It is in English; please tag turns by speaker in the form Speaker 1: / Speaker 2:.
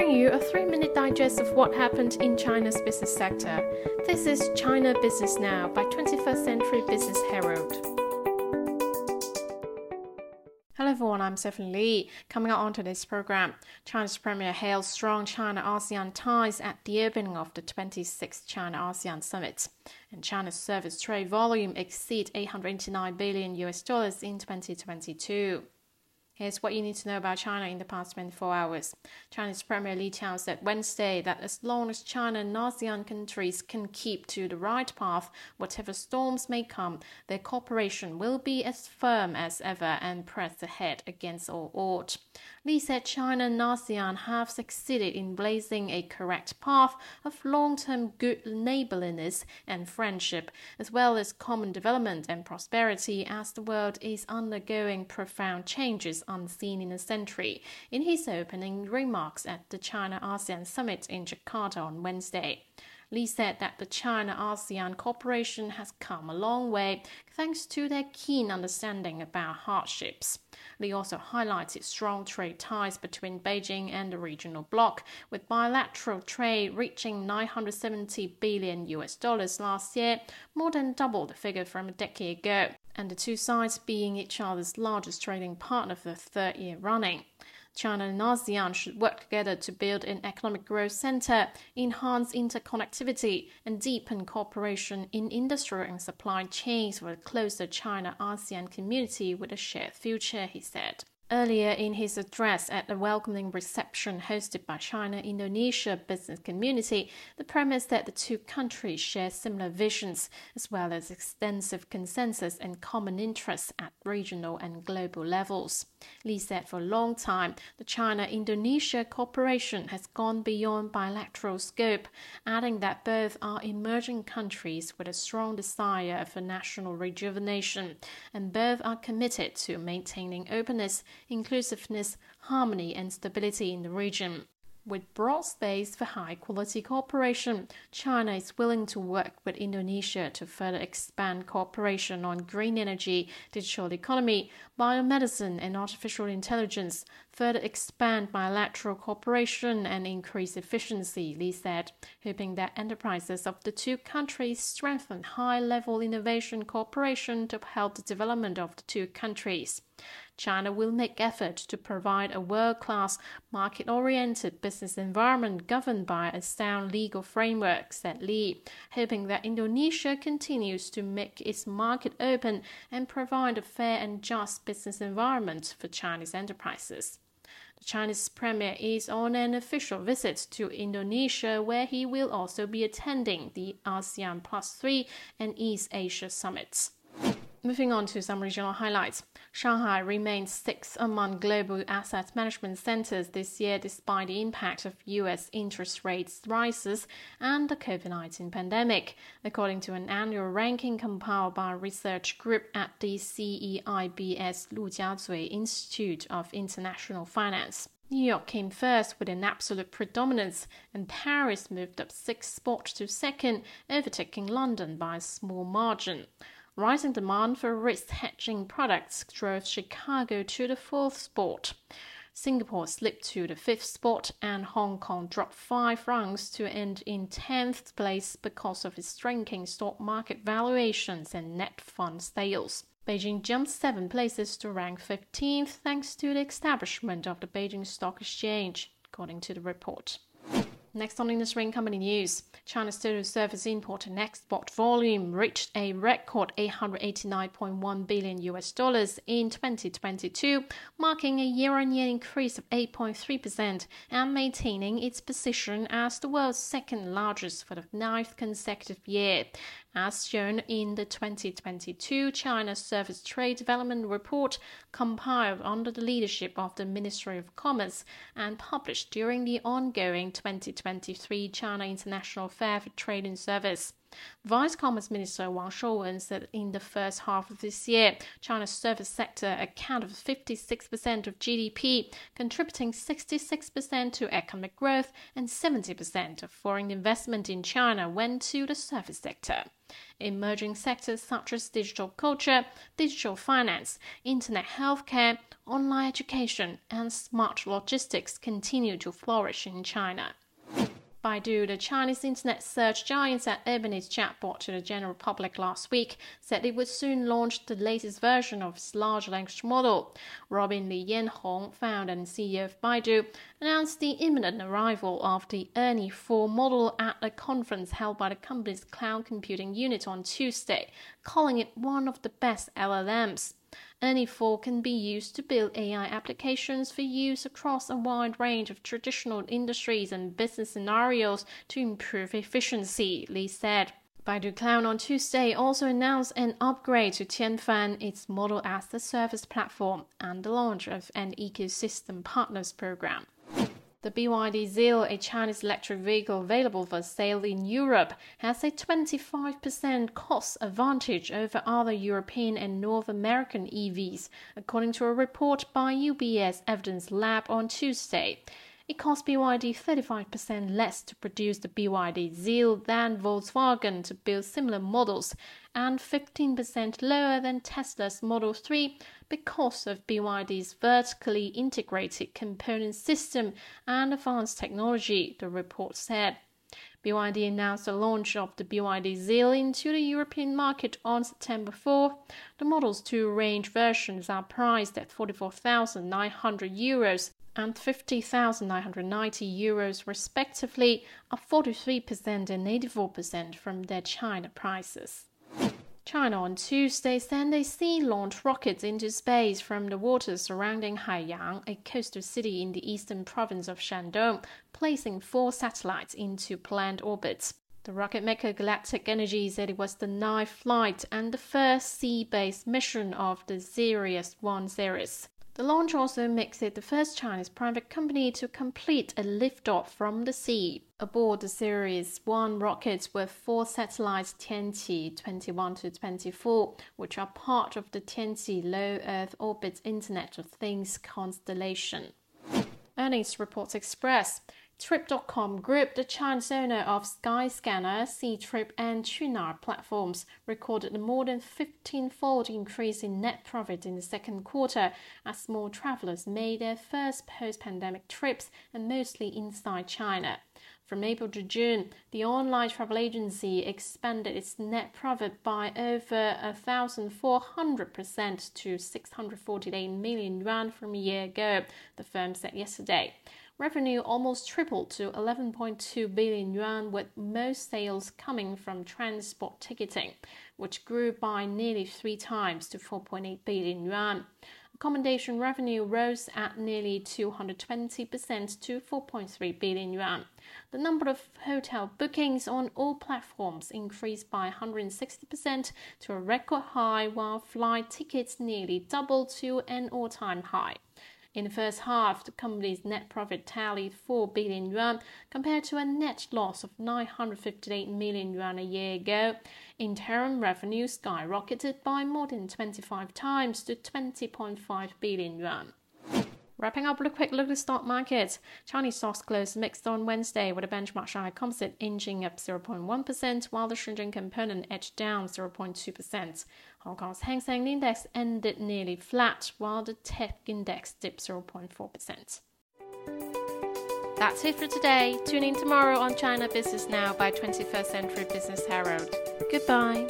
Speaker 1: bring you a three minute digest of what happened in China's business sector. This is China Business Now by 21st Century Business Herald. Hello everyone, I'm Stephanie Lee. Coming out on today's program, China's Premier hails strong China ASEAN ties at the opening of the 26th China ASEAN Summit. And China's service trade volume exceed 889 billion US dollars in 2022. Here's what you need to know about China in the past 24 hours. Chinese Premier Li Qiang said Wednesday that as long as China and ASEAN countries can keep to the right path, whatever storms may come, their cooperation will be as firm as ever and press ahead against all odds. Li said China and ASEAN have succeeded in blazing a correct path of long term good neighborliness and friendship, as well as common development and prosperity as the world is undergoing profound changes unseen in a century, in his opening remarks at the China ASEAN Summit in Jakarta on Wednesday. Li said that the China ASEAN cooperation has come a long way thanks to their keen understanding about hardships. Li also highlighted strong trade ties between Beijing and the regional bloc, with bilateral trade reaching 970 billion US dollars last year, more than double the figure from a decade ago, and the two sides being each other's largest trading partner for the third year running. China and ASEAN should work together to build an economic growth center, enhance interconnectivity, and deepen cooperation in industrial and supply chains for a closer China ASEAN community with a shared future, he said. Earlier in his address at the welcoming reception hosted by China Indonesia business community, the premise that the two countries share similar visions as well as extensive consensus and common interests at regional and global levels. Li said for a long time, the China Indonesia cooperation has gone beyond bilateral scope, adding that both are emerging countries with a strong desire for national rejuvenation, and both are committed to maintaining openness inclusiveness, harmony, and stability in the region. With broad space for high quality cooperation, China is willing to work with Indonesia to further expand cooperation on green energy, digital economy, biomedicine, and artificial intelligence, further expand bilateral cooperation and increase efficiency, Li said, hoping that enterprises of the two countries strengthen high level innovation cooperation to help the development of the two countries. China will make effort to provide a world-class, market-oriented business environment governed by a sound legal framework, said Li, hoping that Indonesia continues to make its market open and provide a fair and just business environment for Chinese enterprises. The Chinese premier is on an official visit to Indonesia, where he will also be attending the ASEAN Plus 3 and East Asia summits. Moving on to some regional highlights. Shanghai remains sixth among global asset management centers this year despite the impact of US interest rates rises and the COVID-19 pandemic, according to an annual ranking compiled by a research group at the CEIBS Lujiazui Institute of International Finance. New York came first with an absolute predominance, and Paris moved up six spots to second, overtaking London by a small margin. Rising demand for risk hedging products drove Chicago to the fourth spot. Singapore slipped to the fifth spot, and Hong Kong dropped five ranks to end in 10th place because of its shrinking stock market valuations and net fund sales. Beijing jumped seven places to rank 15th thanks to the establishment of the Beijing Stock Exchange, according to the report. Next on in Industry and Company News, China's total service import and export volume reached a record 889.1 billion US dollars in 2022, marking a year-on-year increase of 8.3% and maintaining its position as the world's second largest for the ninth consecutive year as shown in the 2022 China Service Trade Development Report compiled under the leadership of the Ministry of Commerce and published during the ongoing 2023 China International Fair for Trade and Service. Vice Commerce Minister Wang Shouwen said in the first half of this year, China's service sector accounted for 56% of GDP, contributing 66% to economic growth, and 70% of foreign investment in China went to the service sector. Emerging sectors such as digital culture, digital finance, internet healthcare, online education, and smart logistics continue to flourish in China. Baidu, the Chinese internet search giant said opened its chatbot to the general public last week, said it would soon launch the latest version of its large language model. Robin Li Yanhong, founder and CEO of Baidu, announced the imminent arrival of the Ernie 4 model at a conference held by the company's cloud computing unit on Tuesday, calling it one of the best LLMs. Ernie 4 can be used to build AI applications for use across a wide range of traditional industries and business scenarios to improve efficiency, Li said. Baidu Cloud on Tuesday also announced an upgrade to Qianfan, its model as a service platform, and the launch of an ecosystem partners program. The BYD Seal, a Chinese electric vehicle available for sale in Europe, has a 25% cost advantage over other European and North American EVs, according to a report by UBS Evidence Lab on Tuesday. It cost BYD 35% less to produce the BYD Seal than Volkswagen to build similar models, and 15% lower than Tesla's Model 3 because of BYD's vertically integrated component system and advanced technology, the report said. BYD announced the launch of the BYD Seal into the European market on September 4. The model's two range versions are priced at 44,900 euros and 50,990 euros respectively, up 43% and 84% from their China prices. China on Tuesday sent a sea launched rocket into space from the waters surrounding Haiyang, a coastal city in the eastern province of Shandong, placing four satellites into planned orbits. The rocket maker Galactic Energy said it was the ninth flight and the first sea based mission of the Ceres 1 series. The launch also makes it the first Chinese private company to complete a liftoff from the sea. Aboard the Ceres 1 rockets were four satellites Tianqi 21 to 24, which are part of the Tianqi Low Earth Orbit Internet of Things constellation. Earnings reports express Trip.com Group, the Chinese owner of Skyscanner, Ctrip, and Qunar platforms, recorded a more than 15-fold increase in net profit in the second quarter as more travelers made their first post-pandemic trips and mostly inside China. From April to June, the online travel agency expanded its net profit by over 1,400% to 648 million yuan from a year ago, the firm said yesterday. Revenue almost tripled to 11.2 billion yuan, with most sales coming from transport ticketing, which grew by nearly three times to 4.8 billion yuan. Accommodation revenue rose at nearly 220% to 4.3 billion yuan. The number of hotel bookings on all platforms increased by 160% to a record high, while flight tickets nearly doubled to an all time high. In the first half, the company's net profit tallied 4 billion yuan compared to a net loss of 958 million yuan a year ago. Interim revenue skyrocketed by more than 25 times to 20.5 billion yuan. Wrapping up with a quick look at the stock market. Chinese stocks closed mixed on Wednesday with a benchmark Shanghai Composite inching up 0.1%, while the Shenzhen Component edged down 0.2%. Hong Kong's Hang Seng Index ended nearly flat, while the Tech Index dipped 0.4%. That's it for today. Tune in tomorrow on China Business Now by 21st Century Business Herald. Goodbye.